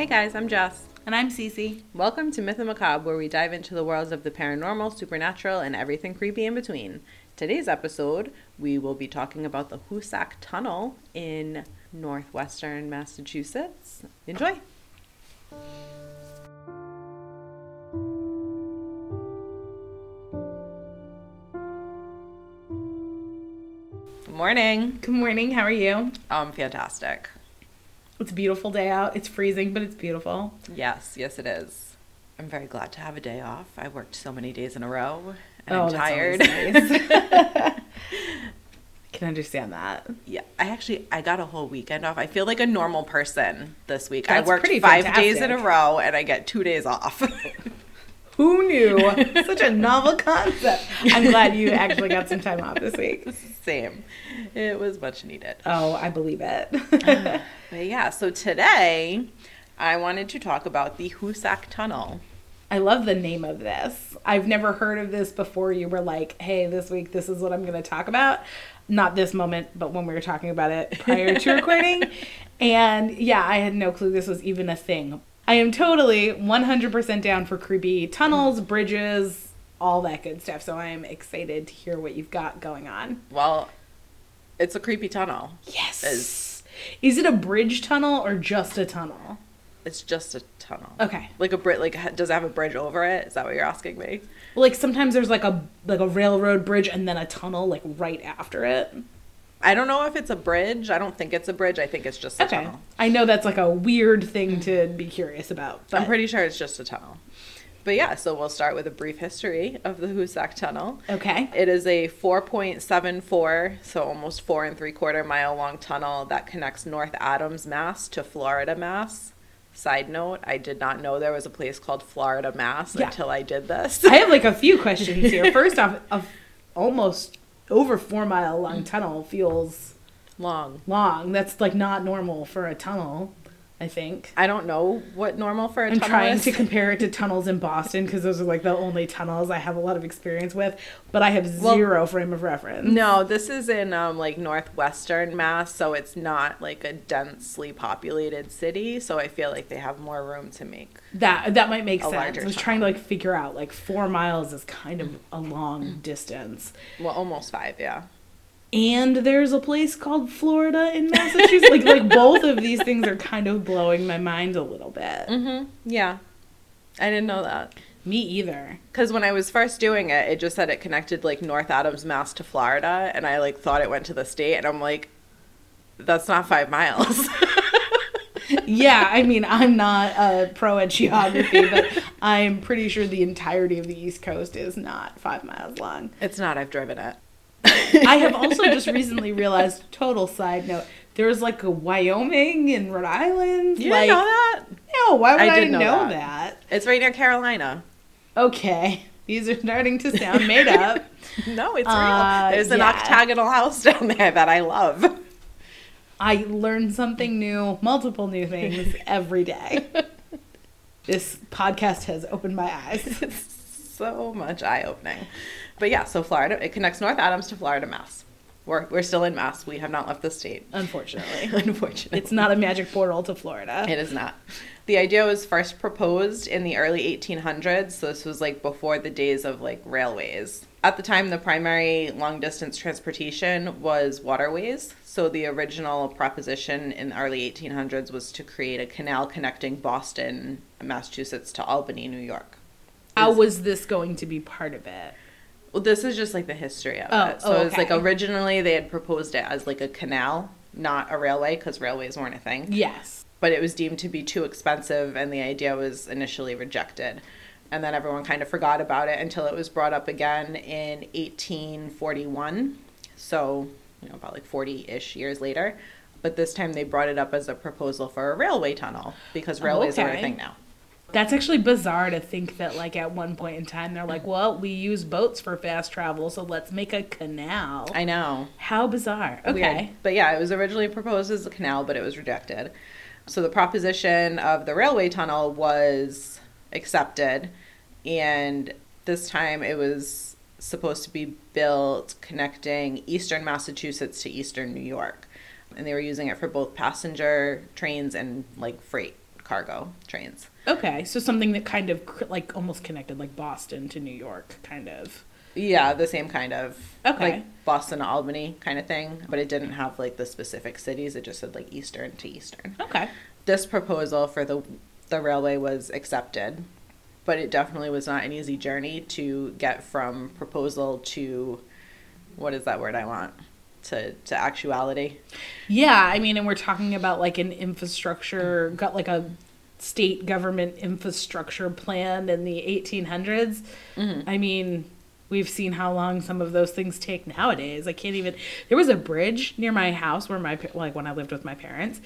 Hey guys, I'm Jess. And I'm Cece. Welcome to Myth and Macabre, where we dive into the worlds of the paranormal, supernatural, and everything creepy in between. Today's episode, we will be talking about the Hoosac Tunnel in northwestern Massachusetts. Enjoy! Good morning. Good morning. How are you? Um, fantastic. It's a beautiful day out. It's freezing, but it's beautiful. Yes, yes, it is. I'm very glad to have a day off. I worked so many days in a row, and oh, I'm tired. nice. I can understand that. yeah, I actually I got a whole weekend off. I feel like a normal person this week. I That's worked pretty five days in a row, and I get two days off. Who knew? Such a novel concept. I'm glad you actually got some time off this week. Same. It was much needed. Oh, I believe it. But yeah, so today I wanted to talk about the Hoosac Tunnel. I love the name of this. I've never heard of this before. You were like, hey, this week, this is what I'm going to talk about. Not this moment, but when we were talking about it prior to recording. And yeah, I had no clue this was even a thing. I am totally 100% down for creepy tunnels, mm-hmm. bridges, all that good stuff. So I am excited to hear what you've got going on. Well, it's a creepy tunnel. Yes. Is- Is it a bridge tunnel or just a tunnel? It's just a tunnel. Okay. Like a bridge. Like, does it have a bridge over it? Is that what you're asking me? Well, like sometimes there's like a like a railroad bridge and then a tunnel like right after it. I don't know if it's a bridge. I don't think it's a bridge. I think it's just a Okay. tunnel. I know that's like a weird thing to be curious about. But I'm pretty sure it's just a tunnel. But yeah, so we'll start with a brief history of the Hoosac Tunnel. okay. It is a 4.74, so almost four and three quarter mile long tunnel that connects North Adams, Mass to Florida, Mass. Side note, I did not know there was a place called Florida, Mass Yeah. until I did this. I have like a few questions here. First off, a almost over four mile long tunnel feels Long. long. That's like not normal for a tunnel. I think. I don't know what normal for a I'm tunnel trying is. to compare it to tunnels in Boston because those are like the only tunnels I have a lot of experience with, but I have Well, zero frame of reference. No, this is in um, like northwestern Mass, so it's not like a densely populated city. So I feel like they have more room to make. That that might make sense. I was trying to like figure out like four miles is kind of a long distance. Well, almost five, yeah. And there's a place called Florida in Massachusetts. like like both of these things are kind of blowing my mind a little bit. Mm-hmm. Yeah, I didn't know that. Me either. Because when I was first doing it, it just said it connected like North Adams, Mass to Florida, and I like thought it went to the state, and I'm like, that's not five miles. Yeah, I mean I'm not a pro at geography, but I'm pretty sure the entirety of the East Coast is not five miles long. it's not. I've driven it. I have also just recently realized, total side note, there's like a Wyoming and Rhode Island. You like, didn't know that? No, why would I I, know, know that? It's right near Carolina. Okay, these are starting to sound made up. No, it's real. Uh, There's an yeah. octagonal house down there that I love. I learn something new, multiple new things every day. This podcast has opened my eyes. so much eye opening. But yeah, so Florida, it connects North Adams to Florida, Mass. We're, we're still in Mass. We have not left the state. Unfortunately, Unfortunately. it's not a magic portal to Florida. It is not. The idea was first proposed in the early 1800s, so this was like before the days of like railways. At the time, the primary long distance transportation was waterways. So the original proposition in the early 1800s was to create a canal connecting Boston, Massachusetts to Albany, New York. How was this going to be part of it? Well, this is just like the history of Oh, it. So oh, it was like originally they had proposed it as like a canal, not a railway, because railways weren't a thing. Yes. but it was deemed to be too expensive and the idea was initially rejected and then everyone kind of forgot about it until it was brought up again in 1841 so you know about like 40-ish years later but this time they brought it up as a proposal for a railway tunnel because Oh, railways are a thing now That's actually bizarre to think that, like, at one point in time, they're like, well, we use boats for fast travel, so let's make a canal. i know How bizarre. Weird. Okay. But yeah, it was originally proposed as a canal, but it was rejected. So the proposition of the railway tunnel was accepted, and this time it was supposed to be built connecting eastern Massachusetts to eastern New York. And they were using it for both passenger trains and like freight cargo trains. Okay, so something that kind of like almost connected like Boston to New York, kind of. Yeah, the same kind of Okay. like Boston Albany kind of thing, but it didn't have like the specific cities. It just said like eastern to eastern. Okay. This proposal for the the railway was accepted, but it definitely was not an easy journey to get from proposal to what is that word I want to to actuality. Yeah, I mean, and we're talking about like an infrastructure, got like a state government infrastructure plan in the 1800s. Mm-hmm. I mean, we've seen how long some of those things take nowadays. I can't even. There was a bridge near my house where my like when I lived with my parents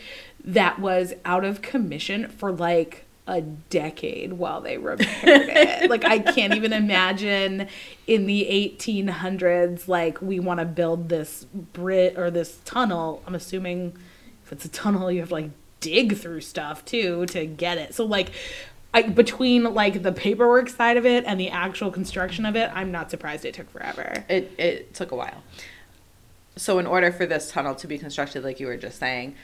that was out of commission for like a decade while they repaired it. like I can't even imagine in the 1800s like we want to build this bridge or this tunnel. I'm assuming if it's a tunnel you have like dig through stuff too to get it. So like I, between like the paperwork side of it and the actual construction of it, I'm not surprised it took forever. It it took a while. So in order for this tunnel to be constructed, like you were just saying,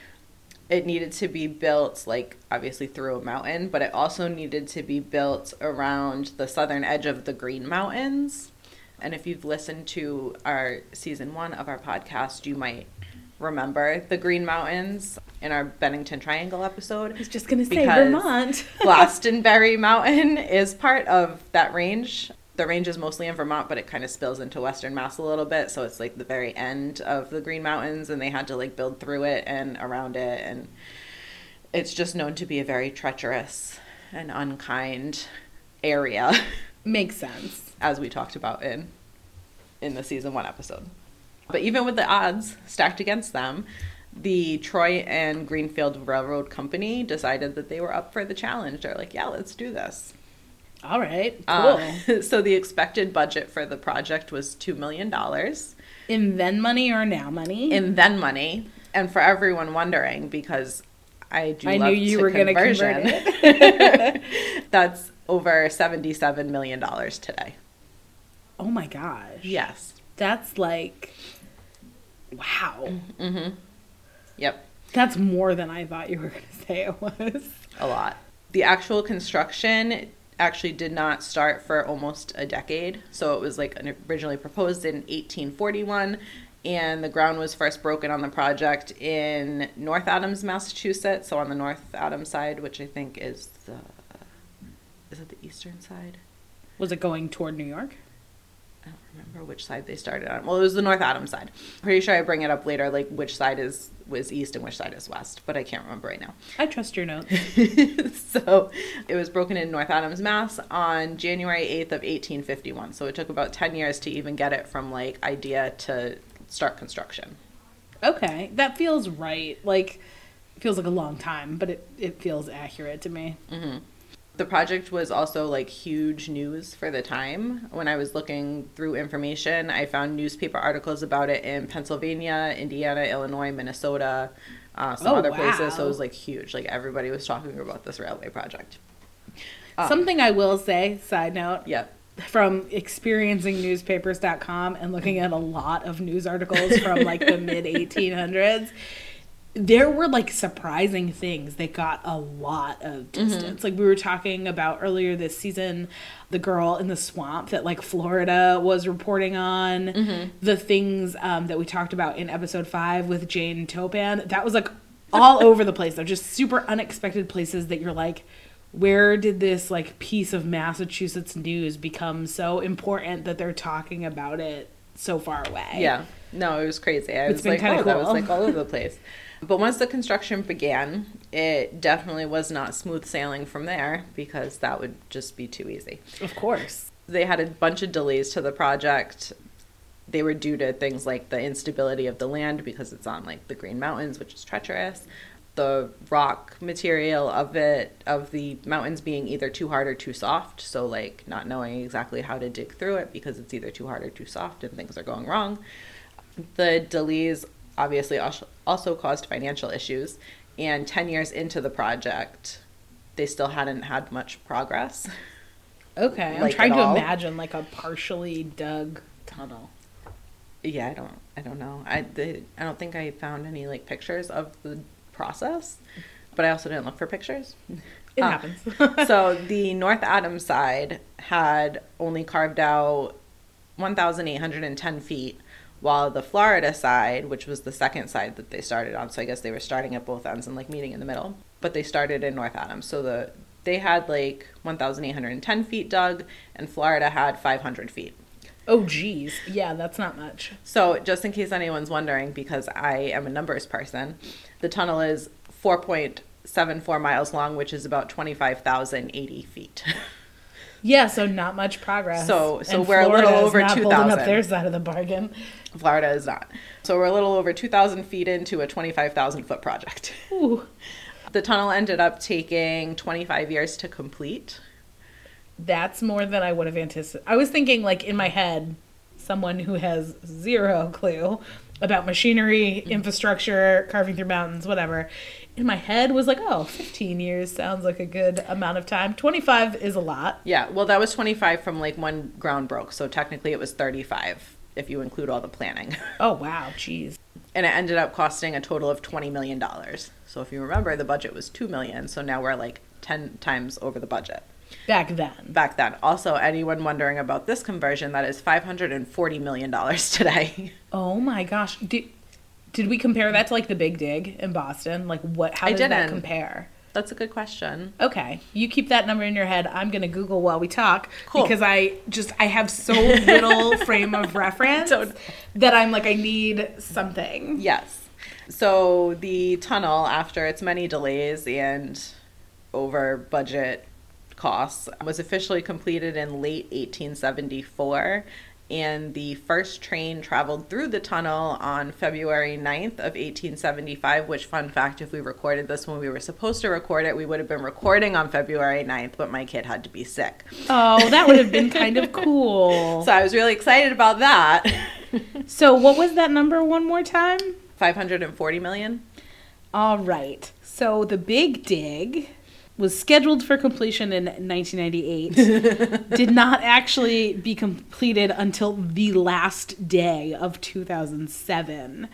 it needed to be built like obviously through a mountain, but it also needed to be built around the southern edge of the Green Mountains. And if you've listened to our season one of our podcast, you might remember the Green Mountains in our Bennington Triangle episode. I was just gonna say Vermont. Glastonbury Mountain is part of that range. The range is mostly in Vermont, but it kind of spills into Western Mass a little bit. So it's like the very end of the Green Mountains, and they had to like build through it and around it. And it's just known to be a very treacherous and unkind area, Makes sense. as we talked about in in the season one episode. But even with the odds stacked against them, the Troy and Greenfield Railroad Company decided that they were up for the challenge. They're like, yeah, let's do this. All right, cool. Uh, so the expected budget for the project was $2 million in then money or now money? in then money. And for everyone wondering, because I do I love knew you to were gonna conversion, convert that's over $77 million today. oh my gosh. Yes. That's like, wow. Mm-hmm, mm-hmm. Yep. That's more than I thought you were going to say it was. a lot. The actual construction actually did not start for almost a decade. So it was like originally proposed in 1841 and the ground was first broken on the project in North Adams, Massachusetts, so on the North Adams side, which I think is the is it the eastern side? Was it going toward New York? Remember which side they started on. Well, it was the North Adams side. Pretty sure I bring it up later, like which side is was east and which side is west, but I can't remember right now. I trust your notes. so it was broken in North Adams, Mass on January 8th of 1851. So it took about 10 years to even get it from like idea to start construction. Okay, that feels right. Like, it feels like a long time, but it, it feels accurate to me. Mm-hmm. The project was also like huge news for the time. When I was looking through information, I found newspaper articles about it in Pennsylvania, Indiana, Illinois, Minnesota, uh, some Oh, other places. So wow. it was like huge. Like everybody was talking about this railway project. Um, Something I will say, side note, Yep. from experiencing newspapers.com and looking at a lot of news articles from like the mid 1800s there were like surprising things that got a lot of distance like we were talking about earlier this season the girl in the swamp that like florida was reporting on the things um, that we talked about in episode 5 with jane toppan that was like all over the place they're just super unexpected places that you're like where did this like piece of Massachusetts news become so important that they're talking about it so far away? Yeah. No, it was crazy. I It's was been like, oh, that was like all over the place. But once the construction began, it definitely was not smooth sailing from there because that would just be too easy. Of course. They had a bunch of delays to the project. They were due to things like the instability of the land because it's on like the Green Mountains, which is treacherous. The rock material of it, of the mountains being either too hard or too soft. So, like, not knowing exactly how to dig through it because it's either too hard or too soft and things are going wrong. The delays obviously also caused financial issues. And 10 years into the project, they still hadn't had much progress. Okay. I'm trying to all? imagine like a partially dug tunnel. Yeah, I don't, I don't know. I, the, I don't think I found any like pictures of the process, but I also didn't look for pictures. It Ah. happens. so the North Adams side had only carved out 1,810 feet, while the Florida side, which was the second side that they started on, so I guess they were starting at both ends and like meeting in the middle, but they started in North Adams. So the they had like 1,810 feet dug, and Florida had 500 feet. oh, geez. Yeah, that's not much. So, just in case anyone's wondering, because I am a numbers person, the tunnel is 4.74 miles long, which is about 25,080 feet. Yeah, so not much progress. So- so And we're a little over 2,000. up their side of the bargain. Florida is not. So, we're a little over 2,000 feet into a 25,000 foot project. Ooh. The tunnel ended up taking 25 years to complete. That's more than I would have anticipated. I was thinking, like, in my head, someone who has zero clue about machinery, mm-hmm. infrastructure, carving through mountains, whatever. In my head was like, oh, 15 years sounds like a good amount of time. 25 is a lot. Yeah, well, that was 25 from like when ground broke. So, technically, it was 35 if you include all the planning. Oh, wow. Jeez. and it ended up costing a total of 20 million dollars. So if you remember the budget was 2 million, so now we're like 10 times over the budget. Back then. Back then. Also, anyone wondering about this conversion, that is 540 million dollars today. Oh my gosh. Did, did we compare that to, like, the Big Dig in Boston? Like, what? How did that compare? That's a good question. Okay, you keep that number in your head. I'm gonna Google while we talk Cool. because I just I have so little frame of reference Don't- that I'm like I need something. Yes. So the tunnel, after its many delays and over budget costs, was officially completed in late 1874. And the first train traveled through the tunnel on February 9th of 1875, which, fun fact, if we recorded this when we were supposed to record it, we would have been recording on February 9th, but my kid had to be sick. Oh, that would have been kind of cool. So I was really excited about that. So what was that number one more time? 540 million? All right. So the Big Dig was scheduled for completion in 1998. did not actually be completed until the last day of 2007,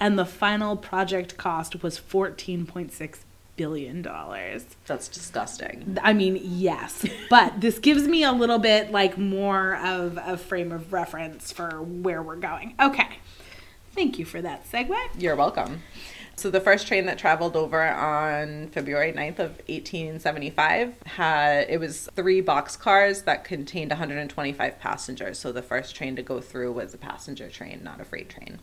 and the final project cost was 14.6 billion dollars. That's disgusting. I mean, yes, but this gives me a little bit like more of a frame of reference for where we're going. Okay. Thank you for that segue. You're welcome. So the first train that traveled over on February 9th of 1875 had it was three box cars that contained 125 passengers. So the first train to go through was a passenger train, not a freight train.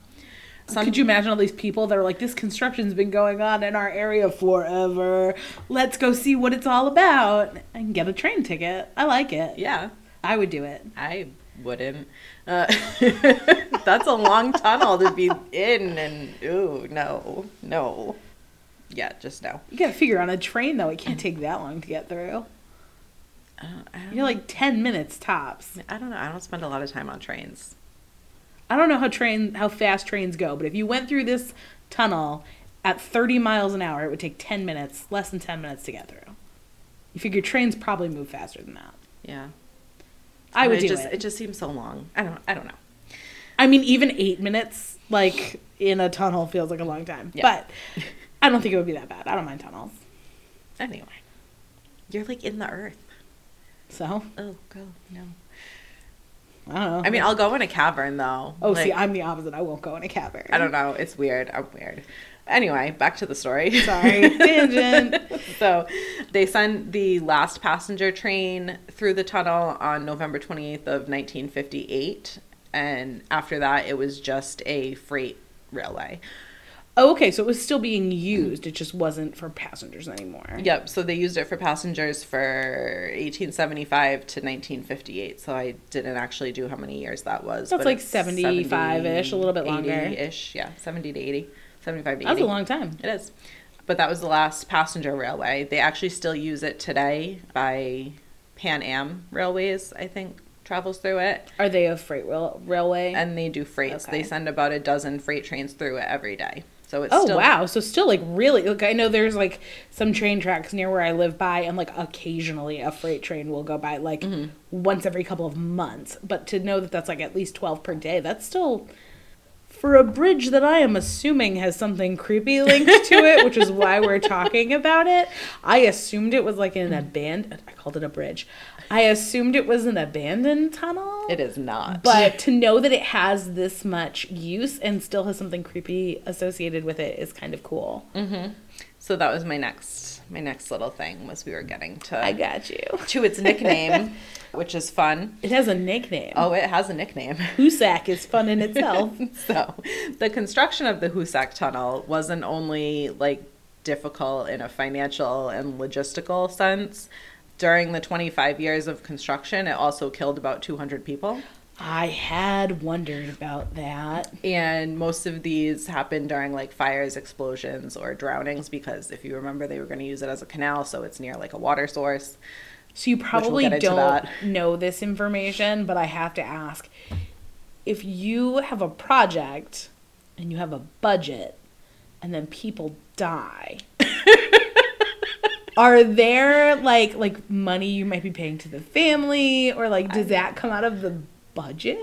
Some- Could you imagine all these people that are like, this construction's been going on in our area forever. Let's go see what it's all about and get a train ticket. I like it. Yeah, I would do it. I wouldn't. Uh, that's a long tunnel to be in, and ooh, no, no. Yeah, just no. You gotta figure on a train though, it can't take that long to get through. Uh, I don't, You're like 10 minutes tops. I don't know. I don't spend a lot of time on trains. I don't know how train how fast trains go, but if you went through this tunnel at 30 miles an hour, it would take 10 minutes, less than 10 minutes to get through. You figure trains probably move faster than that. Yeah. I would it do just, it. It just seems so long. I don't. I don't know. I mean, even eight minutes, like in a tunnel, feels like a long time. Yeah. But I don't think it would be that bad. I don't mind tunnels. Anyway, you're like in the earth. So Oh, go no. I don't know. I mean, I'll go in a cavern though. oh, see, I'm the opposite. I won't go in a cavern. I don't know. It's weird. I'm weird. Anyway, back to the story. Sorry, tangent. so they sent the last passenger train through the tunnel on November 28th of 1958 and after that it was just a freight railway. Oh, okay, so it was still being used. It just wasn't for passengers anymore. Yep, so they used it for passengers for 1875 to 1958. So I didn't actually do how many years that was. That's like 75-ish, a little bit longer. 80-ish, yeah, 70 to 80, 75 to 80. That was a long time. It is. But that was the last passenger railway. They actually still use it today by Pan Am Railways, I think, travels through it. Are they a freight rail- railway? And they do freights. Okay. They send about a dozen freight trains through it every day. So it's Oh still wow! So still like really like I know there's like some train tracks near where I live by, and like occasionally a freight train will go by like mm-hmm. once every couple of months. But to know that that's like at least twelve per day, that's still For a bridge that I am assuming has something creepy linked to it, which is why we're talking about it, I assumed it was like an abandoned. I called it a bridge. I assumed it was an abandoned tunnel. It is not. But to know that it has this much use and still has something creepy associated with it is kind of cool. Mm-hmm. so that was my next my next little thing was we were getting to I got you. to its nickname, which is fun. It has a nickname. Oh, it has a nickname. Hoosac is fun in itself. so, the construction of the Hoosac Tunnel wasn't only like difficult in a financial and logistical sense. During the 25 years of construction, it also killed about 200 people. I had wondered about that. And most of these happened during like fires, explosions, or drownings because if you remember, they were going to use it as a canal, so it's near like a water source. So you probably into don't know this information, but I have to ask. If you have a project and you have a budget and then people die, are there like like money you might be paying to the family or like does that come out of the budget?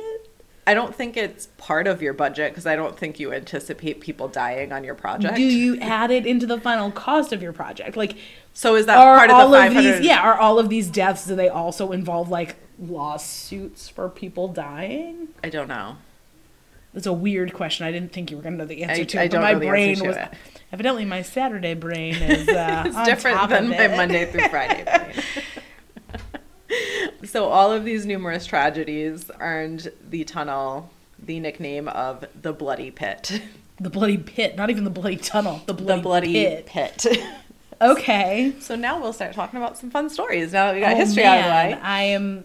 I don't think it's part of your budget because I don't think you anticipate people dying on your project. Do you add it into the final cost of your project? Like So is that part of all the of 500? these yeah, are all of these deaths do they also involve like lawsuits for people dying? I don't know. That's a weird question. I didn't think you were going to know the answer I- to I but my brain was evidently my Saturday brain is uh, different than my. Monday through Friday. brain. So all of these numerous tragedies earned the tunnel the nickname of the Bloody Pit. The bloody pit, not even the bloody tunnel. The The bloody, Bloody pit. Pit. Okay. so now we'll start talking about some fun stories. Now that we got Oh, history out of the way. I am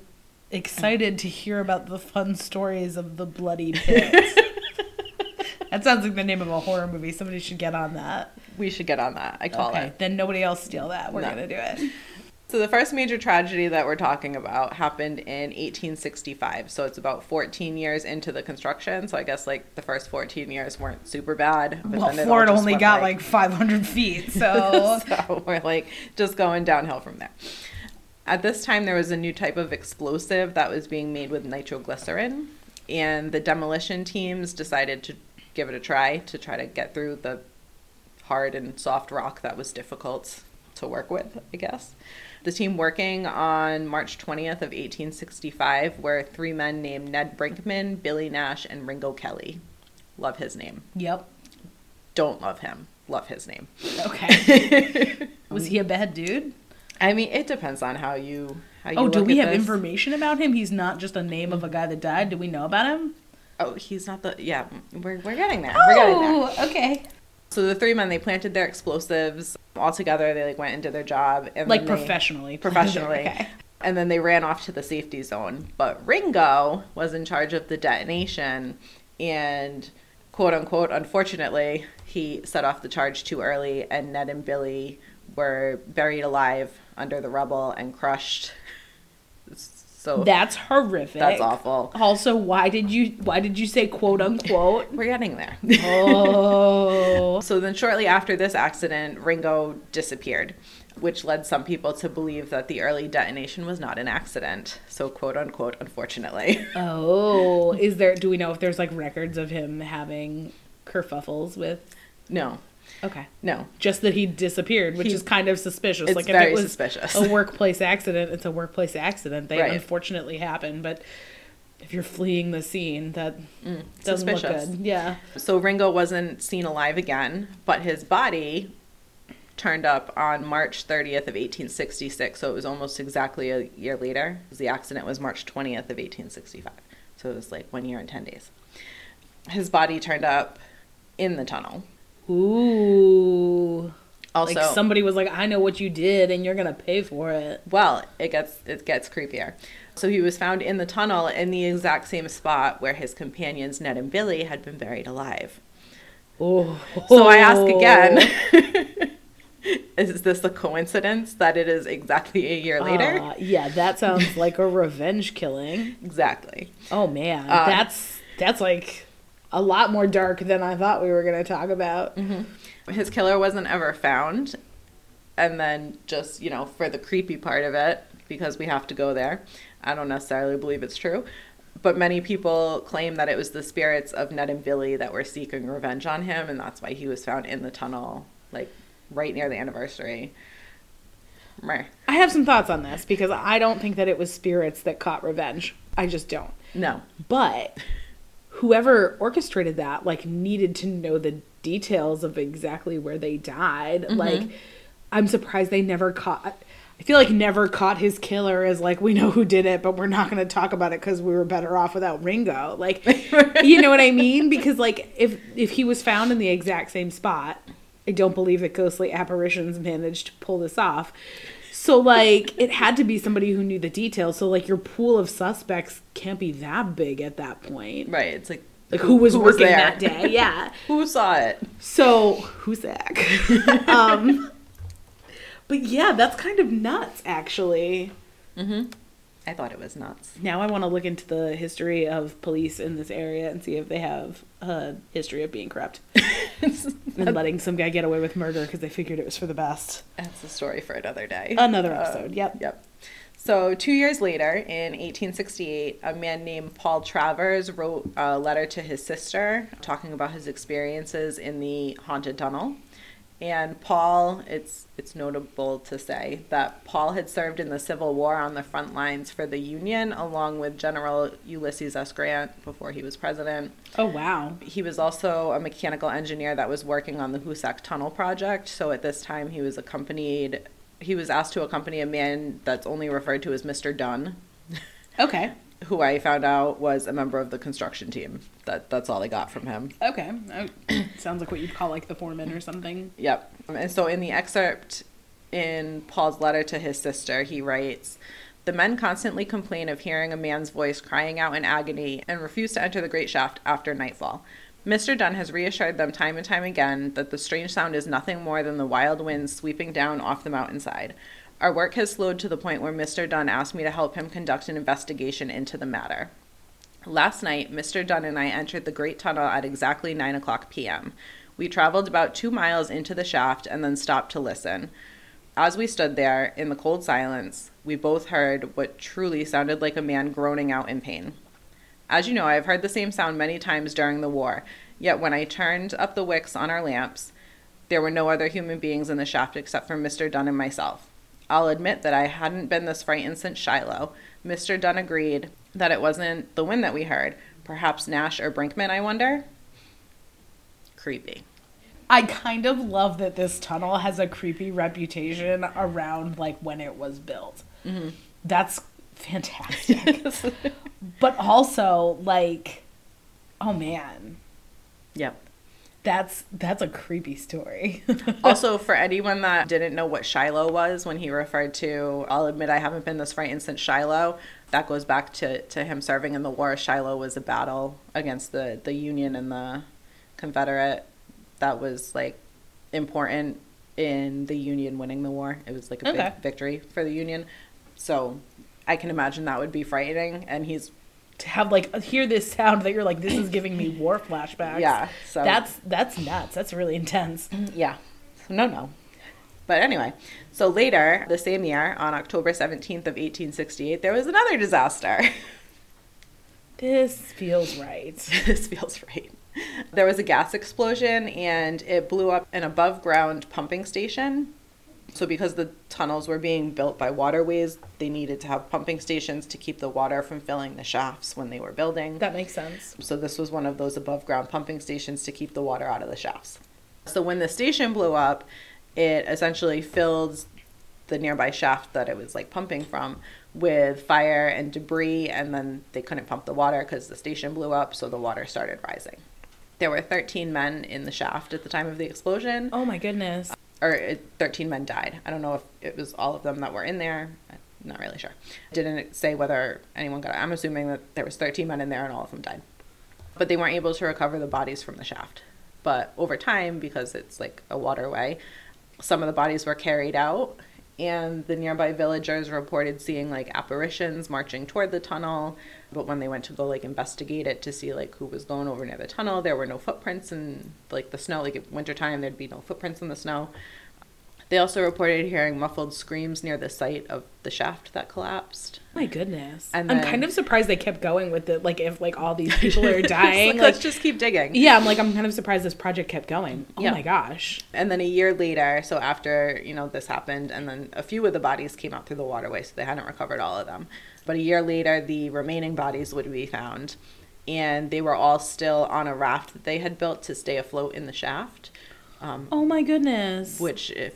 excited to hear about the fun stories of the bloody pit. that sounds like the name of a horror movie. Somebody should get on that. We should get on that. I call okay, it. then nobody else steal that. We're No. gonna do it. So the first major tragedy that we're talking about happened in 1865. So it's about 14 years into the construction. So I guess like the first 14 years weren't super bad. But Well, then Florida only got like 500 feet, so so we're like just going downhill from there. At this time, there was a new type of explosive that was being made with nitroglycerin, and the demolition teams decided to give it a try to try to get through the hard and soft rock that was difficult to work with, I guess. The team working on March 20th of 1865 were three men named Ned Brinkman, Billy Nash, and Ringo Kelly. Love his name. yep. Don't love him. Love his name. Okay. Was he a bad dude? I mean, it depends on how you. How you Oh, do we have this. information about him? He's not just a name of a guy that died. Do we know about him? Oh, he's not the. Yeah, we're, we're getting there. We're getting there. Oh, okay. So the three men they planted their explosives all together. They like went into their job and Like they- professionally. professionally, Okay. and then they ran off to the safety zone. But Ringo was in charge of the detonation, and quote unquote, unfortunately, he set off the charge too early, and Ned and Billy were buried alive under the rubble and crushed. So That's horrific. that's awful. Also, why did you why did you say quote unquote? We're getting there. Oh. So then, shortly after this accident, Ringo disappeared, which led some people to believe that the early detonation was not an accident. So, quote unquote, unfortunately. Oh, is there do we know if there's like records of him having kerfuffles with No, Okay. no. Just that he disappeared, which He- is kind of suspicious. It's like if very it was suspicious. a workplace accident, it's a workplace accident. They Right. unfortunately happen, but if you're fleeing the scene, that mm, doesn't suspicious. look good. Yeah. So, Ringo wasn't seen alive again, but his body turned up on March 30th of 1866. So, it was almost exactly a year later. The accident was March 20th of 1865. So, it was like one year and 10 days. His body turned up in the tunnel. Ooh. Also, like somebody was like, "I know what you did, and you're gonna pay for it." Well, it gets it gets creepier. So he was found in the tunnel in the exact same spot where his companions Ned and Billy had been buried alive. Oh. So I ask again, is this a coincidence that it is exactly a year later? Uh, yeah, that sounds like a revenge killing. exactly. Oh man, Uh, that's that's like a lot more dark than I thought we were gonna talk about. Mm-hmm. His killer wasn't ever found. And then just, you know, for the creepy part of it, because we have to go there, I don't necessarily believe it's true. But many people claim that it was the spirits of Ned and Billy that were seeking revenge on him, and that's why he was found in the tunnel, like right near the anniversary. Meh. I have some thoughts on this because I don't think that it was spirits that caught revenge. I just don't. No. But whoever orchestrated that like needed to know the details of exactly where they died. Mm-hmm. Like I'm surprised they never caught I feel like never caught his killer as like we know who did it, but we're not going to talk about it cuz we were better off without Ringo. Like you know what I mean? Because like if if he was found in the exact same spot, I don't believe that ghostly apparitions managed to pull this off. So like it had to be somebody who knew the details. So like your pool of suspects can't be that big at that point. Right. It's like Like who was working there? that day? Yeah. Who saw it? So who's Zach? um, but yeah, that's kind of nuts, actually. I thought it was nuts. Now I want to look into the history of police in this area and see if they have a history of being corrupt and letting some guy get away with murder because they figured it was for the best. That's a story for another day. Another Uh, episode. Yep. Yep. So, two years later, in 1868, a man named Paul Travers wrote a letter to his sister talking about his experiences in the haunted tunnel. And Paul, it's it's notable to say that Paul had served in the Civil War on the front lines for the Union, along with General Ulysses S. Grant before he was president. Oh wow. He was also a mechanical engineer that was working on the Hoosac Tunnel project. So at this time, he was accompanied. He was asked to accompany a man that's only referred to as Mr. Dunn, Okay. Who I found out was a member of the construction team. That that's all I got from him. Okay. Oh, sounds like what you'd call like the foreman or something. Yep. And so in the excerpt in Paul's letter to his sister, he writes The men constantly complain of hearing a man's voice crying out in agony and refuse to enter the great shaft after nightfall. Mr. Dunn has reassured them time and time again that the strange sound is nothing more than the wild winds sweeping down off the mountainside. Our work has slowed to the point where Mr. Dunn asked me to help him conduct an investigation into the matter. Last night, Mr. Dunn and I entered the Great Tunnel at exactly 9 o'clock p.m. We traveled about two miles into the shaft and then stopped to listen. As we stood there in the cold silence, we both heard what truly sounded like a man groaning out in pain. As you know, I have heard the same sound many times during the war, yet when I turned up the wicks on our lamps, there were no other human beings in the shaft except for Mr. Dunn and myself. I'll admit that I hadn't been this frightened since Shiloh. Mr. Dunn agreed that it wasn't the wind that we heard. Perhaps Nash or Brinkman, I wonder? Creepy. I kind of love that this tunnel has a creepy reputation around like when it was built. Mm-hmm. That's fantastic. but also like oh man, Yep. That's that's a creepy story. also, for anyone that didn't know what Shiloh was when he referred to, I'll admit I haven't been this frightened since Shiloh. That goes back to, to him serving in the war. Shiloh was a battle against the, the Union and the Confederate. That was like important in the Union winning the war. It was like a Okay. big victory for the Union. So I can imagine that would be frightening. And he's, to have like hear this sound that you're like this is giving me war flashbacks. yeah. So That's that's nuts. That's really intense. Yeah. No, no. But anyway, so later the same year, on October 17th of 1868, there was another disaster. This feels right. this feels right. There was a gas explosion and it blew up an above ground pumping station. So, because the tunnels were being built by waterways, they needed to have pumping stations to keep the water from filling the shafts when they were building. That makes sense. So this was one of those above ground pumping stations to keep the water out of the shafts. So when the station blew up, it essentially filled the nearby shaft that it was like pumping from with fire and debris and then they couldn't pump the water because the station blew up so the water started rising. There were 13 men in the shaft at the time of the explosion Oh my goodness. Or 13 men died. I don't know if it was all of them that were in there. I'm not really sure. Didn't say whether anyone got. I'm assuming that there was 13 men in there and all of them died. But they weren't able to recover the bodies from the shaft. But over time, because it's like a waterway, some of the bodies were carried out, and the nearby villagers reported seeing like apparitions marching toward the tunnel. But when they went to go like investigate it to see like who was going over near the tunnel, there were no footprints in like the snow. Like at wintertime, there'd be no footprints in the snow They also reported hearing muffled screams near the site of the shaft that collapsed. My goodness. And I'm then- kind of surprised they kept going with it. Like if like all these people are dying. Like, like, let's just keep digging. yeah, I'm like I'm kind of surprised this project kept going. Oh Yeah. my gosh. And then a year later, so after, you know, this happened, and then a few of the bodies came out through the waterway, so they hadn't recovered all of them. But a year later, the remaining bodies would be found, and they were all still on a raft that they had built to stay afloat in the shaft. Um, Oh my goodness. which, if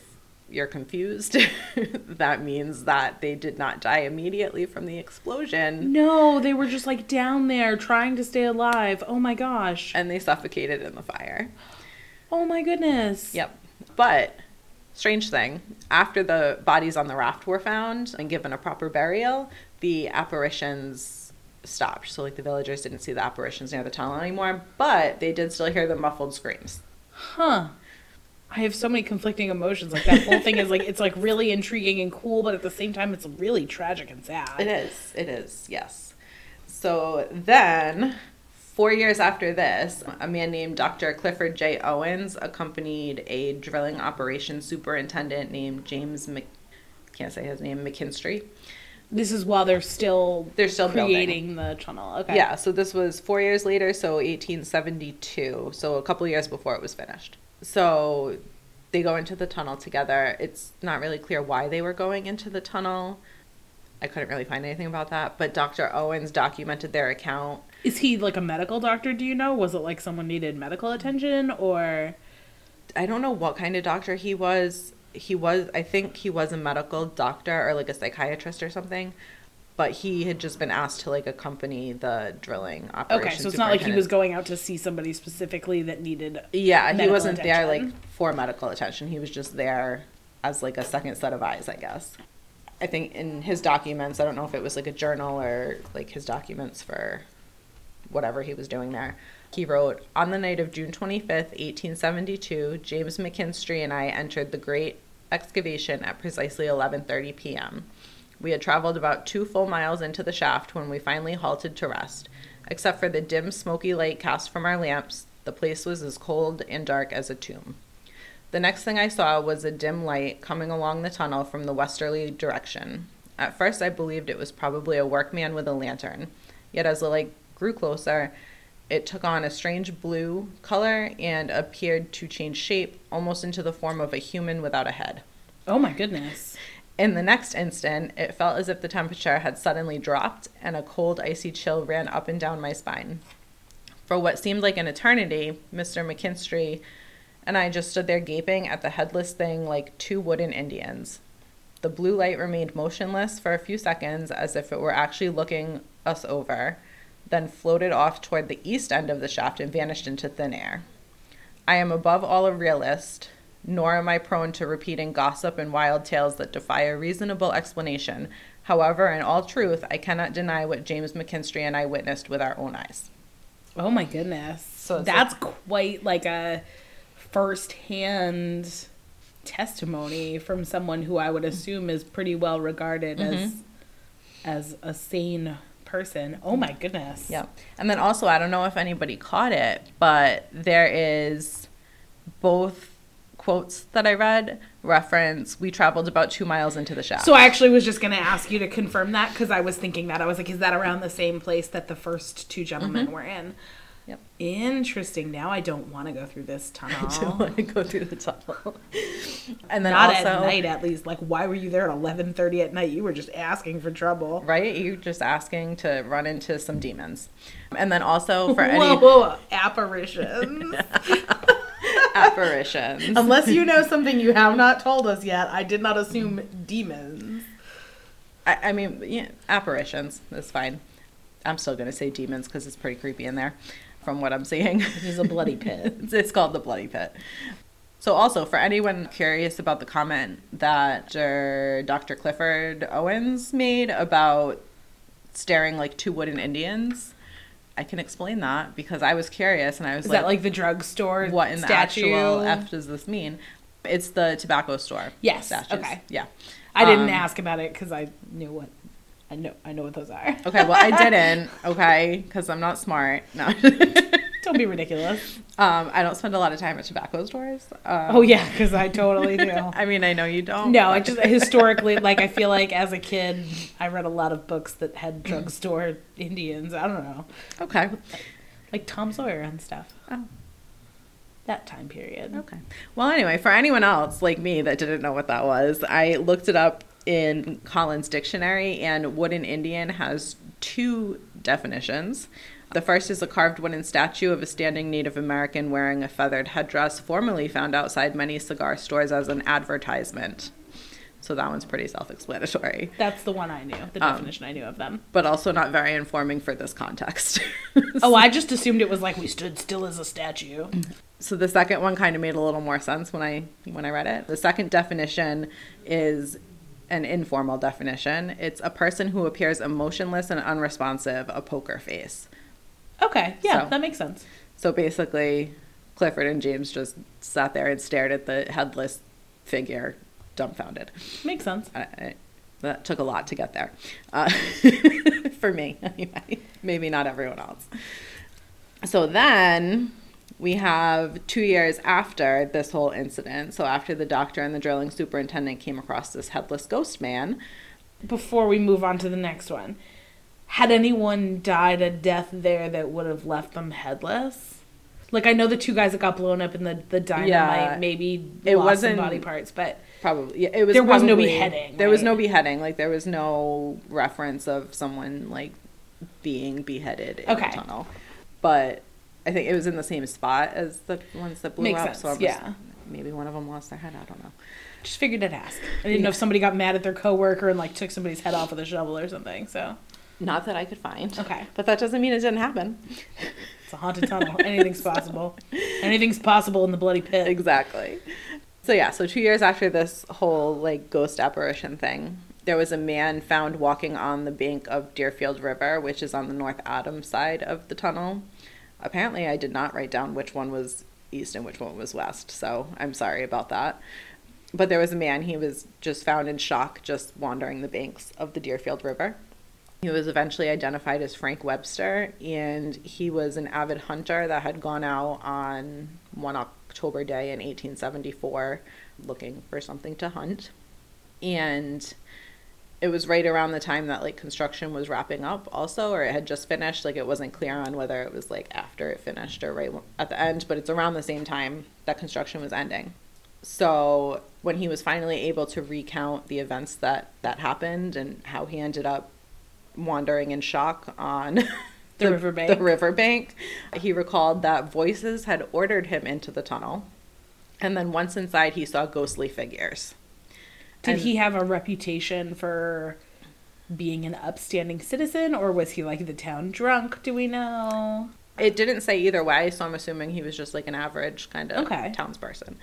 you're confused, that means that they did not die immediately from the explosion, No, they were just like down there trying to stay alive. Oh my gosh. and they suffocated in the fire. Oh my goodness. Yep. But strange thing, after the bodies on the raft were found and given a proper burial, the apparitions stopped. So like the villagers didn't see the apparitions near the tunnel anymore, but they did still hear the muffled screams. Huh. I have so many conflicting emotions. Like that whole thing is like it's like really intriguing and cool, but at the same time it's really tragic and sad. It is. It is. Yes. So then, four years after this, a man named Dr. Clifford J. Owens accompanied a drilling operations superintendent named James Mc. Can't say his name. McKinstry. This is while they're still They're still building. creating the tunnel. Okay. Yeah, so this was four years later, so 1872, so a couple years before it was finished. So they go into the tunnel together. It's not really clear why they were going into the tunnel. I couldn't really find anything about that, but Dr. Owens documented their account. Is he like a medical doctor? Do you know? Was it like someone needed medical attention or? I don't know what kind of doctor he was. He was, I think he was a medical doctor or like a psychiatrist or something, but he had just been asked to like accompany the drilling operation. Okay, so it's not like he was going out to see somebody specifically that needed. Yeah, he wasn't there like for medical attention. He was just there as like a second set of eyes, I guess. I think in his documents, I don't know if it was like a journal or like his documents for whatever he was doing there. He wrote, On the night of June 25th, 1872, James McKinstry and I entered the great excavation at precisely 11:30 p.m. We had traveled about 2 full miles into the shaft when we finally halted to rest. Except for the dim smoky light cast from our lamps, the place was as cold and dark as a tomb. The next thing I saw was a dim light coming along the tunnel from the westerly direction. At first, I believed it was probably a workman with a lantern. Yet, as the light grew closer, it took on a strange blue color and appeared to change shape almost into the form of a human without a head. Oh my goodness. In the next instant, it felt as if the temperature had suddenly dropped and a cold, icy chill ran up and down my spine. For what seemed like an eternity, Mr. McKinstry and I just stood there gaping at the headless thing like two wooden Indians. The blue light remained motionless for a few seconds as if it were actually looking us over, then floated off toward the east end of the shaft and vanished into thin air. I am above all a realist, nor am I prone to repeating gossip and wild tales that defy a reasonable explanation. However, in all truth, I cannot deny what James McKinstry and I witnessed with our own eyes. Oh my goodness. So that's quite like a first-hand testimony from someone who I would assume is pretty well regarded as Mm-hmm. as a sane person. Oh my goodness. Yep. And then also, I don't know if anybody caught it, but there is both quotes that I read reference we traveled about two miles into the shaft. So I actually was just going to ask you to confirm that because I was thinking that I was like, is that around the same place that the first two gentlemen mm-hmm. were in? Yep. Interesting. Now I don't want to go through this tunnel. I don't want to go through the tunnel. and then Not also, at night, at least. Like, why were you there at eleven thirty at night? You were just asking for trouble. right? You're just asking to run into some demons. And then also for whoa, any whoa, apparitions. Apparitions. Unless you know something you have not told us yet, I did not assume demons. I, I mean, yeah, apparitions is fine. I'm still going to say demons because it's pretty creepy in there from what I'm seeing. It is a bloody pit. it's, it's called the Bloody Pit. So, also for anyone curious about the comment that Dr. Clifford Owens made about staring like two wooden Indians, I can explain that because I was curious and I was Is like, that like the drugstore what in the actual F does this mean? It's the tobacco store. Yes, Statues. okay. Yeah. I didn't Um, ask about it because I knew what I know. I know what those are. Okay, well, I didn't, okay, because I'm not smart. No. Don't be ridiculous. Um, I don't spend a lot of time at tobacco stores. Um, Oh yeah, because I totally do. I mean, I know you don't. No, I just historically, like, I feel like as a kid, I read a lot of books that had drugstore Indians. I don't know, Okay. like Tom Sawyer and stuff. Oh. That time period. Okay. Well, anyway, for anyone else like me that didn't know what that was, I looked it up in Collins Dictionary, and wooden Indian has two definitions. The first is a carved wooden statue of a standing Native American wearing a feathered headdress, formerly found outside many cigar stores as an advertisement. So that one's pretty self explanatory, That's the one I knew. The Um, definition I knew of them. but also not very informing for this context. Oh, I just assumed it was like we stood still as a statue. So the second one kind of made a little more sense when I when I read it. The second definition is an informal definition. It's a person who appears emotionless and unresponsive, a poker face. Okay, yeah, So- that makes sense. So basically, Clifford and James just sat there and stared at the headless figure, dumbfounded. Makes sense. I, I, that took a lot to get there, uh, for me anyway. Maybe not everyone else. So then we have two years after this whole incident. So after the doctor and the drilling superintendent came across this headless ghost man, Before we move on to the next one, had anyone died a death there that would have left them headless? Like I know the two guys that got blown up in the the dynamite Yeah. maybe It lost wasn't- body parts, but probably yeah, it was. There was no beheading, There was no beheading. Like there was no reference of someone like being beheaded in Okay. the tunnel. But I think it was in the same spot as the ones that blew Makes up. sense, so I'm yeah. maybe one of them lost their head. I don't know. just figured I'd ask. I didn't know if somebody got mad at their coworker and like took somebody's head off with a shovel or something. So Not that I could find. Okay. But that doesn't mean it didn't happen. it's a haunted tunnel. Anything's possible. Anything's possible in the bloody pit. Exactly. So yeah, so two years after this whole like ghost apparition thing, there was a man found walking on the bank of Deerfield River, which is on the North Adams side of the tunnel. Apparently, I did not write down which one was east and which one was west, so I'm sorry about that. But there was a man, he was just found in shock just wandering the banks of the Deerfield River. He was eventually identified as Frank Webster, and he was an avid hunter that had gone out on one October day in 1874 looking for something to hunt. And it was right around the time that like construction was wrapping up also or it had just finished like it wasn't clear on whether it was like after it finished or right at the end but it's around the same time that construction was ending so when he was finally able to recount the events that that happened and how he ended up wandering in shock on The riverbank. the riverbank he recalled that voices had ordered him into the tunnel and then once inside he saw ghostly figures Did And- he have a reputation for being an upstanding citizen, or was he like the town drunk? Do we know? It didn't say either way, so I'm assuming he was just like an average kind of Okay. townsperson.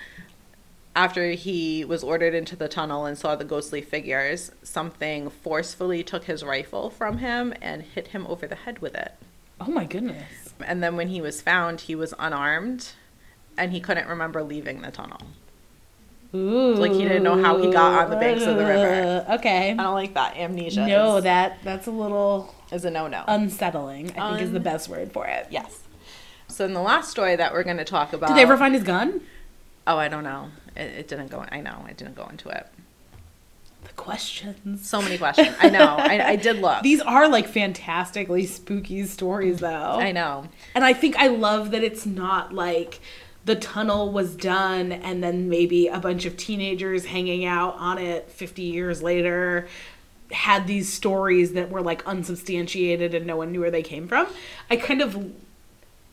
After he was ordered into the tunnel and saw the ghostly figures, something forcefully took his rifle from him and hit him over the head with it. Oh my goodness. And then when he was found, he was unarmed and he couldn't remember leaving the tunnel. Ooh. Like, he didn't know how he got on the banks of the river. Okay. I don't like that. Amnesia No, is, that that's a little is a no no. unsettling. I think is the best word for it. yes. So, in the last story that we're going to talk about. Did they ever find his gun? Oh, I don't know. It, it didn't go. I know. I didn't go into it. The questions. So many questions. I know. I, I did look. These are like fantastically spooky stories, though. I know. And I think I love that it's not like the tunnel was done and then maybe a bunch of teenagers hanging out on it 50 years later had these stories that were like unsubstantiated and no one knew where they came from. I kind of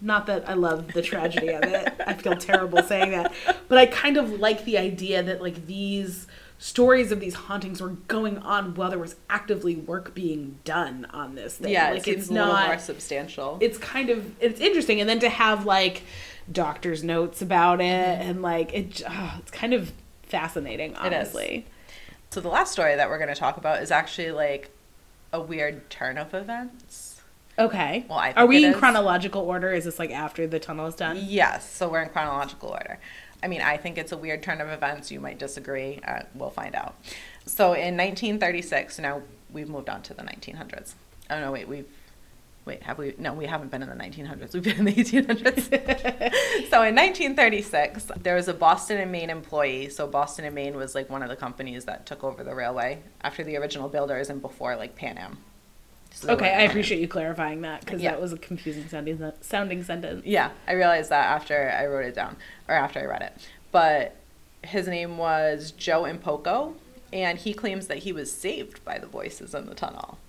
not that I love the tragedy of it. I feel terrible saying that. But I kind of like the idea that like these stories of these hauntings were going on while there was actively work being done on this thing. Yeah, like it a little more substantial. it's kind of it's interesting and then to have like doctor's notes about it mm-hmm. and like it oh, it's kind of fascinating honestly so the last story that we're going to talk about is actually like a weird turn of events. Okay Well, I are we in is. chronological order is this like after the tunnel is done Yes, so we're in chronological order. I mean, I think it's a weird turn of events. You might disagree. Uh, we'll find out. So in 1936, now we've moved on to the 1900s. Oh no, wait, we've Wait, have we? No, we haven't been in the 1900s. We've been in the 1800s. so in 1936, there was a Boston and Maine employee. So Boston and Maine was like one of the companies that took over the railway after the original builders and before like Pan Am. So Okay, I appreciate you clarifying that because Yeah. that was a confusing sounding sounding sentence. Yeah, I realized that after I wrote it down or after I read it. But his name was Joe Impoco, and he claims that he was saved by the voices in the tunnel.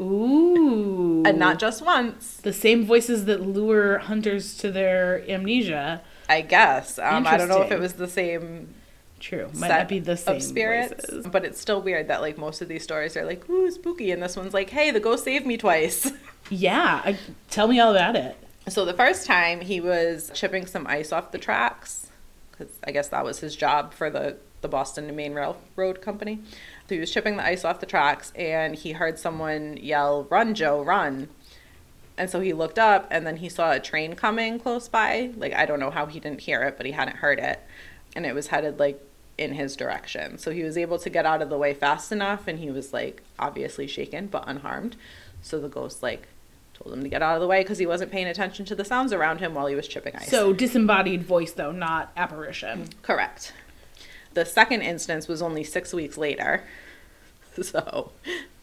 Ooh. And not just once, the same voices that lure hunters to their amnesia. I guess. Um, I don't know if it was the same True. Might not be the same of spirits, voices. but it's still weird that like most of these stories are like, ooh, spooky, and this one's like, hey, the ghost saved me twice. Yeah. I, tell me all about it. So the first time he was chipping some ice off the tracks, because I guess that was his job for the, the Boston and Maine Railroad Company. So he was chipping the ice off the tracks, and he heard someone yell, "Run, Joe, run!" And so he looked up, and then he saw a train coming close by. Like I don't know how he didn't hear it, but he hadn't heard it, and it was headed like in his direction. So he was able to get out of the way fast enough, and he was like obviously shaken but unharmed. So the ghost like told him to get out of the way because he wasn't paying attention to the sounds around him while he was chipping ice. So disembodied voice though, not apparition. correct. The second instance was only six weeks later, so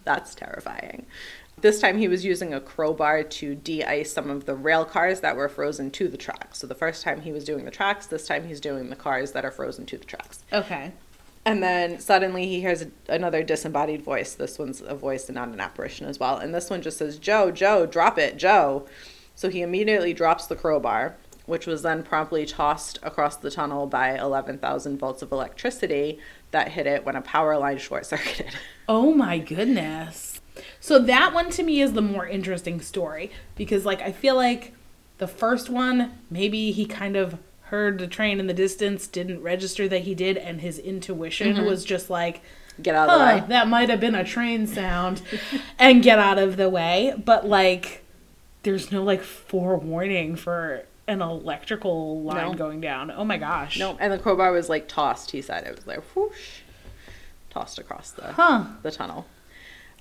that's terrifying. This time he was using a crowbar to de-ice some of the rail cars that were frozen to the tracks. So the first time he was doing the tracks, this time he's doing the cars that are frozen to the tracks. Okay. And then suddenly he hears another disembodied voice. This one's a voice and not an apparition as well. And this one just says, Joe, Joe, drop it, Joe. So he immediately drops the crowbar, which was then promptly tossed across the tunnel by 11,000 volts of electricity that hit it when a power line short circuited. Oh my goodness. So that one to me is the more interesting story because like I feel like the first one maybe he kind of heard the train in the distance, didn't register that he did and his intuition mm-hmm. was just like Get out of the way. that might have been a train sound and get out of the way, but like there's no like forewarning for an electrical line No. going down. Oh my gosh. No, and the crowbar was like tossed, he said. It was like whoosh, tossed across the, Huh. the tunnel.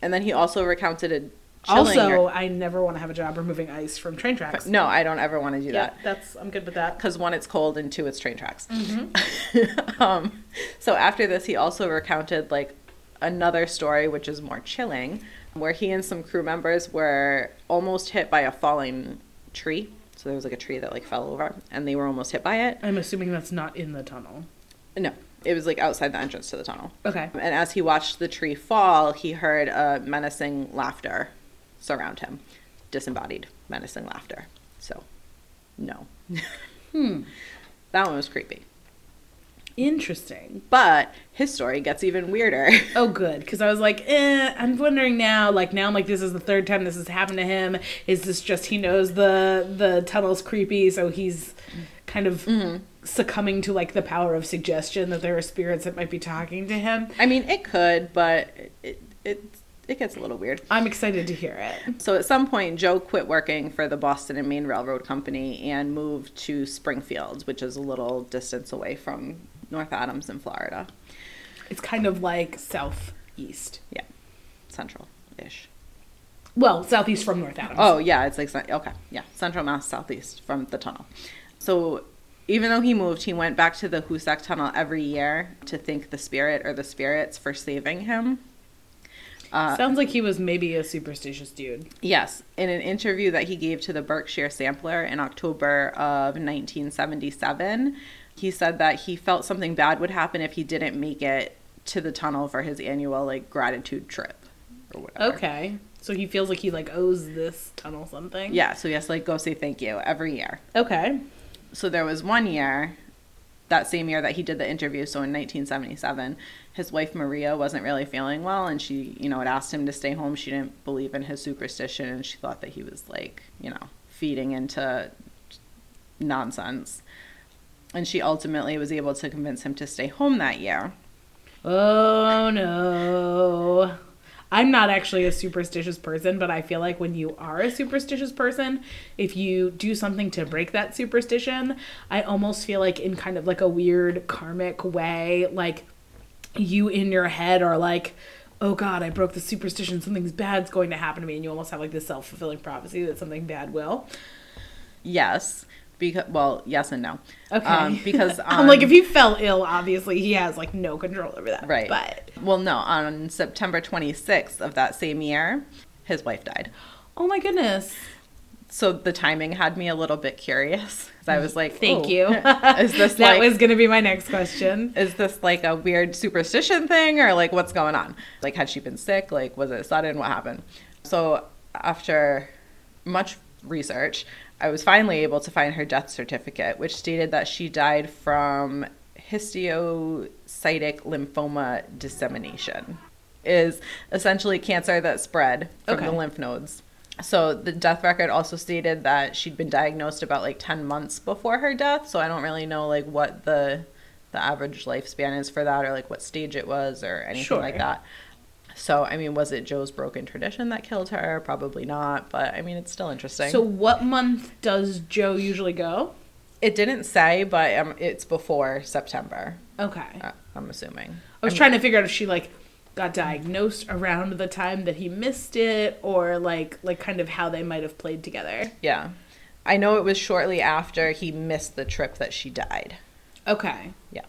And then he also recounted a chilling Also, I never want to have a job removing ice from train tracks. No, I don't ever want to do Yeah, that. that's I'm good with that. because one, it's cold, and two, it's train tracks. Mm-hmm. um, so after this, he also recounted like another story, which is more chilling, where he and some crew members were almost hit by a falling tree. So there was like a tree that like fell over, and they were almost hit by it. I'm assuming that's not in the tunnel. No, it was like outside the entrance to the tunnel. Okay. And as he watched the tree fall, he heard a menacing laughter surround him, disembodied menacing laughter. So, no. Hmm. That one was creepy. Interesting. But his story gets even weirder. Oh, good. Because I was like, eh, I'm wondering now. Like now, I'm like, this is the third time this has happened to him. Is this just he knows the the tunnel's creepy, so he's kind of mm-hmm. succumbing to like the power of suggestion that there are spirits that might be talking to him? I mean, it could, but it it it gets a little weird. I'm excited to hear it. So at some point, Joe quit working for the Boston and Maine Railroad Company and moved to Springfield, which is a little distance away from North Adams in Florida. It's kind of like southeast. Yeah, central ish. Well, southeast from North Adams. Oh yeah, it's like okay, yeah, Central Mass Southeast from the tunnel. So even though he moved, he went back to the Hoosac Tunnel every year to thank the spirit or the spirits for saving him. Uh, Sounds like he was maybe a superstitious dude. yes, in an interview that he gave to the Berkshire Sampler in October of 1977, he said that he felt something bad would happen if he didn't make it to the tunnel for his annual like gratitude trip or whatever. Okay. So he feels like he like owes this tunnel something. Yeah, so he has to like go say thank you every year. Okay. So there was one year that same year that he did the interview so in 1977 his wife maria wasn't really feeling well and she you know had asked him to stay home. She didn't believe in his superstition and she thought that he was like you know feeding into nonsense. And she ultimately was able to convince him to stay home that year. Oh no. I'm not actually a superstitious person, but I feel like when you are a superstitious person, if you do something to break that superstition, I almost feel like in kind of like a weird karmic way, like you in your head are like, oh god, I broke the superstition, something's bad's going to happen to me, and you almost have like this self fulfilling prophecy that something bad will. Yes, because well, yes and no. Okay. Um, because I'm like, if he fell ill, obviously he has like no control over that. right. But well, no, on September 26th of that same year, his wife died. oh my goodness. So the timing had me a little bit curious I was like, Thank "Oh, you. is this that like was going to be my next question. is this like a weird superstition thing or like what's going on? Like, had she been sick? Like, was it sudden? What happened? So, after much research, I was finally able to find her death certificate, which stated that she died from histiocytic lymphoma dissemination. Is essentially cancer that spread from Okay. the lymph nodes. So the death record also stated that she'd been diagnosed about like 10 months before her death, so I don't really know like what the the average lifespan is for that or like what stage it was or anything like that. So, I mean, was it Joe's broken tradition that killed her? Probably not, but I mean, it's still interesting. So, what month does Joe usually go? it didn't say, but um, it's before September, Okay. uh, I'm assuming. I was trying to figure out if she like got diagnosed around the time that he missed it or like like kind of how they might have played together. Yeah. I know it was shortly after he missed the trip that she died. Okay. Yeah.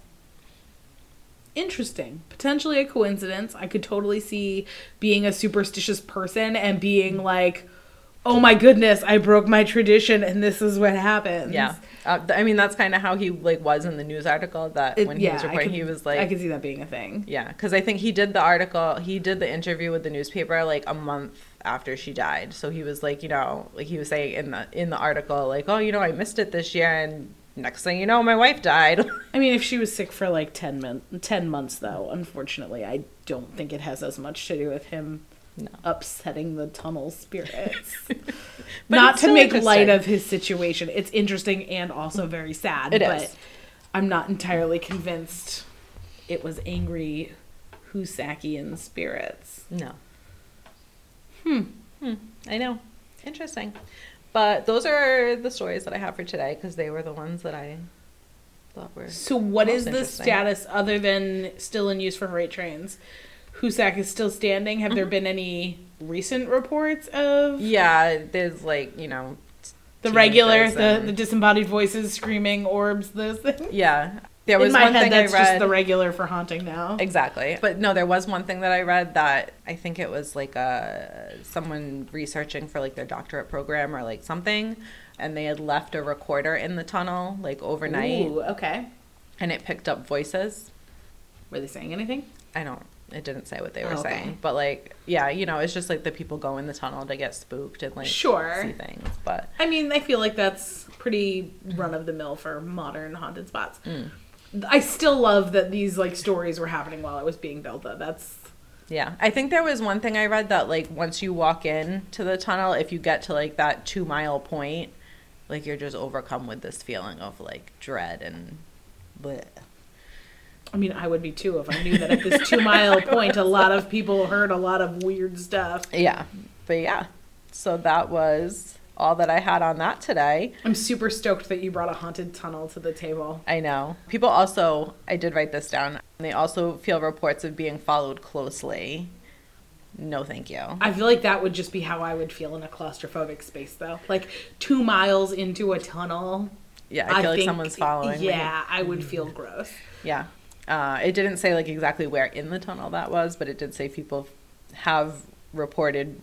Interesting. Potentially a coincidence. I could totally see being a superstitious person and being like, "Oh my goodness, I broke my tradition and this is what happens." Yeah. Uh, I mean, that's kind of how he like was in the news article that It- when he yeah, was reporting, could- he was like, I could see that being a thing. Yeah, because I think he did the article, he did the interview with the newspaper like a month after she died. So he was like, you know, like he was saying in the in the article, like, oh, you know, I missed it this year, and next thing you know, my wife died. I mean, if she was sick for like 10, mon- 10 months, though, unfortunately, I don't think it has as much to do with him No. upsetting the tunnel spirits. Not to make light of his situation. It's interesting and also very sad. It but is. I'm not entirely convinced it was angry Hoosacian spirits. No. Hmm. Hmm. I know. Interesting. But those are the stories that I have for today because they were the ones that I thought were. So, what is the status other than still in use for freight trains? Hoosac is still standing. Have Mm-hmm. there been any recent reports of Yeah, there's like, you know, the regular, the, and- the disembodied voices screaming orbs, those things? Yeah. There was in my one head, thing that's I read. just the regular for haunting now. Exactly. But no, there was one thing that I read that I think it was like a someone researching for like their doctorate program or like something and they had left a recorder in the tunnel like overnight Ooh, okay. and it picked up voices. Were they saying anything? I don't it didn't say what they were Oh, okay. saying, but like yeah, you know, it's just like the people go in the tunnel to get spooked and like Sure. see things, but I mean, I feel like that's pretty run of the mill for modern haunted spots. Mm. I still love that these like stories were happening while it was being built. Though that's Yeah, I think there was one thing I read that like once you walk in to the tunnel, if you get to like that two mile point, like you're just overcome with this feeling of like dread and. Bleh. I mean, I would be too if I knew that at this two mile point, a lot of people heard a lot of weird stuff. Yeah, but yeah, so that was all that I had on that today. I'm super stoked that you brought a haunted tunnel to the table. I know people also. I did write this down. They also feel reports of being followed closely. No, thank you. I feel like that would just be how I would feel in a claustrophobic space, though. Like two miles into a tunnel. Yeah, I feel like think- someone's following me. Yeah, I would feel gross. Yeah. Uh, it didn't say like exactly where in the tunnel that was, but it did say people have reported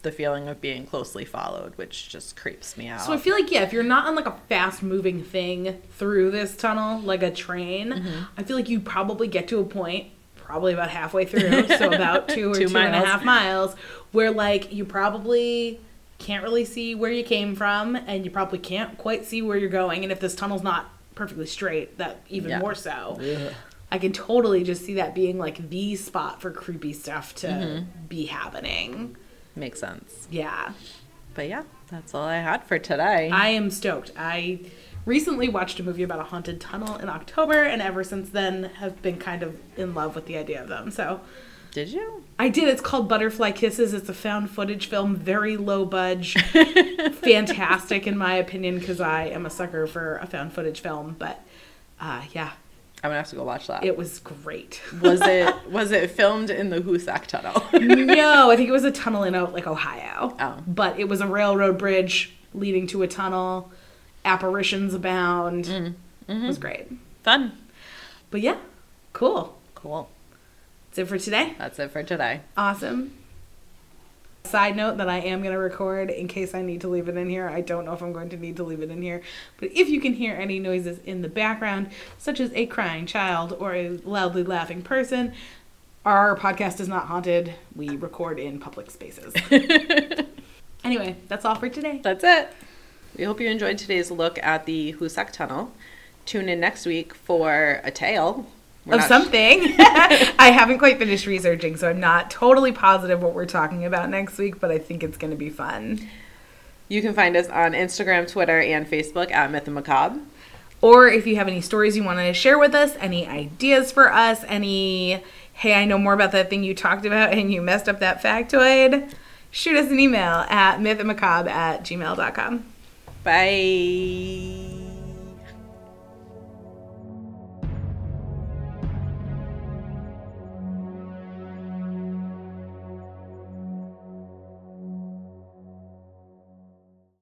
the feeling of being closely followed, which just creeps me out. So I feel like yeah, if you're not on like a fast moving thing through this tunnel, like a train, Mm-hmm. I feel like you probably get to a point, probably about halfway through, so about two or Two two and a half miles. miles, where like you probably can't really see where you came from, and you probably can't quite see where you're going. And if this tunnel's not perfectly straight, that even Yeah. more so. I can totally just see that being like the spot for creepy stuff to Mm-hmm. be happening. Makes sense. Yeah. But yeah, that's all I had for today. I am stoked. I recently watched a movie about a haunted tunnel in October, and ever since then have been kind of in love with the idea of them. So did you? I did. It's called Butterfly Kisses. It's a found footage film, very low budge, fantastic in my opinion, because I am a sucker for a found footage film. But uh, yeah, I'm gonna have to go watch that. It was great. was it was it filmed in the Hoosac Tunnel? no, I think it was a tunnel in like Ohio. Oh. But it was a railroad bridge leading to a tunnel. Apparitions abound. Mm. It was great. Fun. But yeah, cool. Cool. That's it for today. That's it for today. Awesome. Side note that I am going to record in case I need to leave it in here. I don't know if I'm going to need to leave it in here. But if you can hear any noises in the background, such as a crying child or a loudly laughing person, our podcast is not haunted. We record in public spaces. anyway, that's all for today. That's it. We hope you enjoyed today's look at the Hoosac Tunnel. Tune in next week for a tale We're of sh- something. I haven't quite finished researching, so I'm not totally positive what we're talking about next week, but I think it's going to be fun. you can find us on Instagram, Twitter, and Facebook at Myth and Macabre. Or if you have any stories you want to share with us, any ideas for us, any, hey, I know more about that thing you talked about and you messed up that factoid, shoot us an email at mythandmacabre at gmail.com. Bye.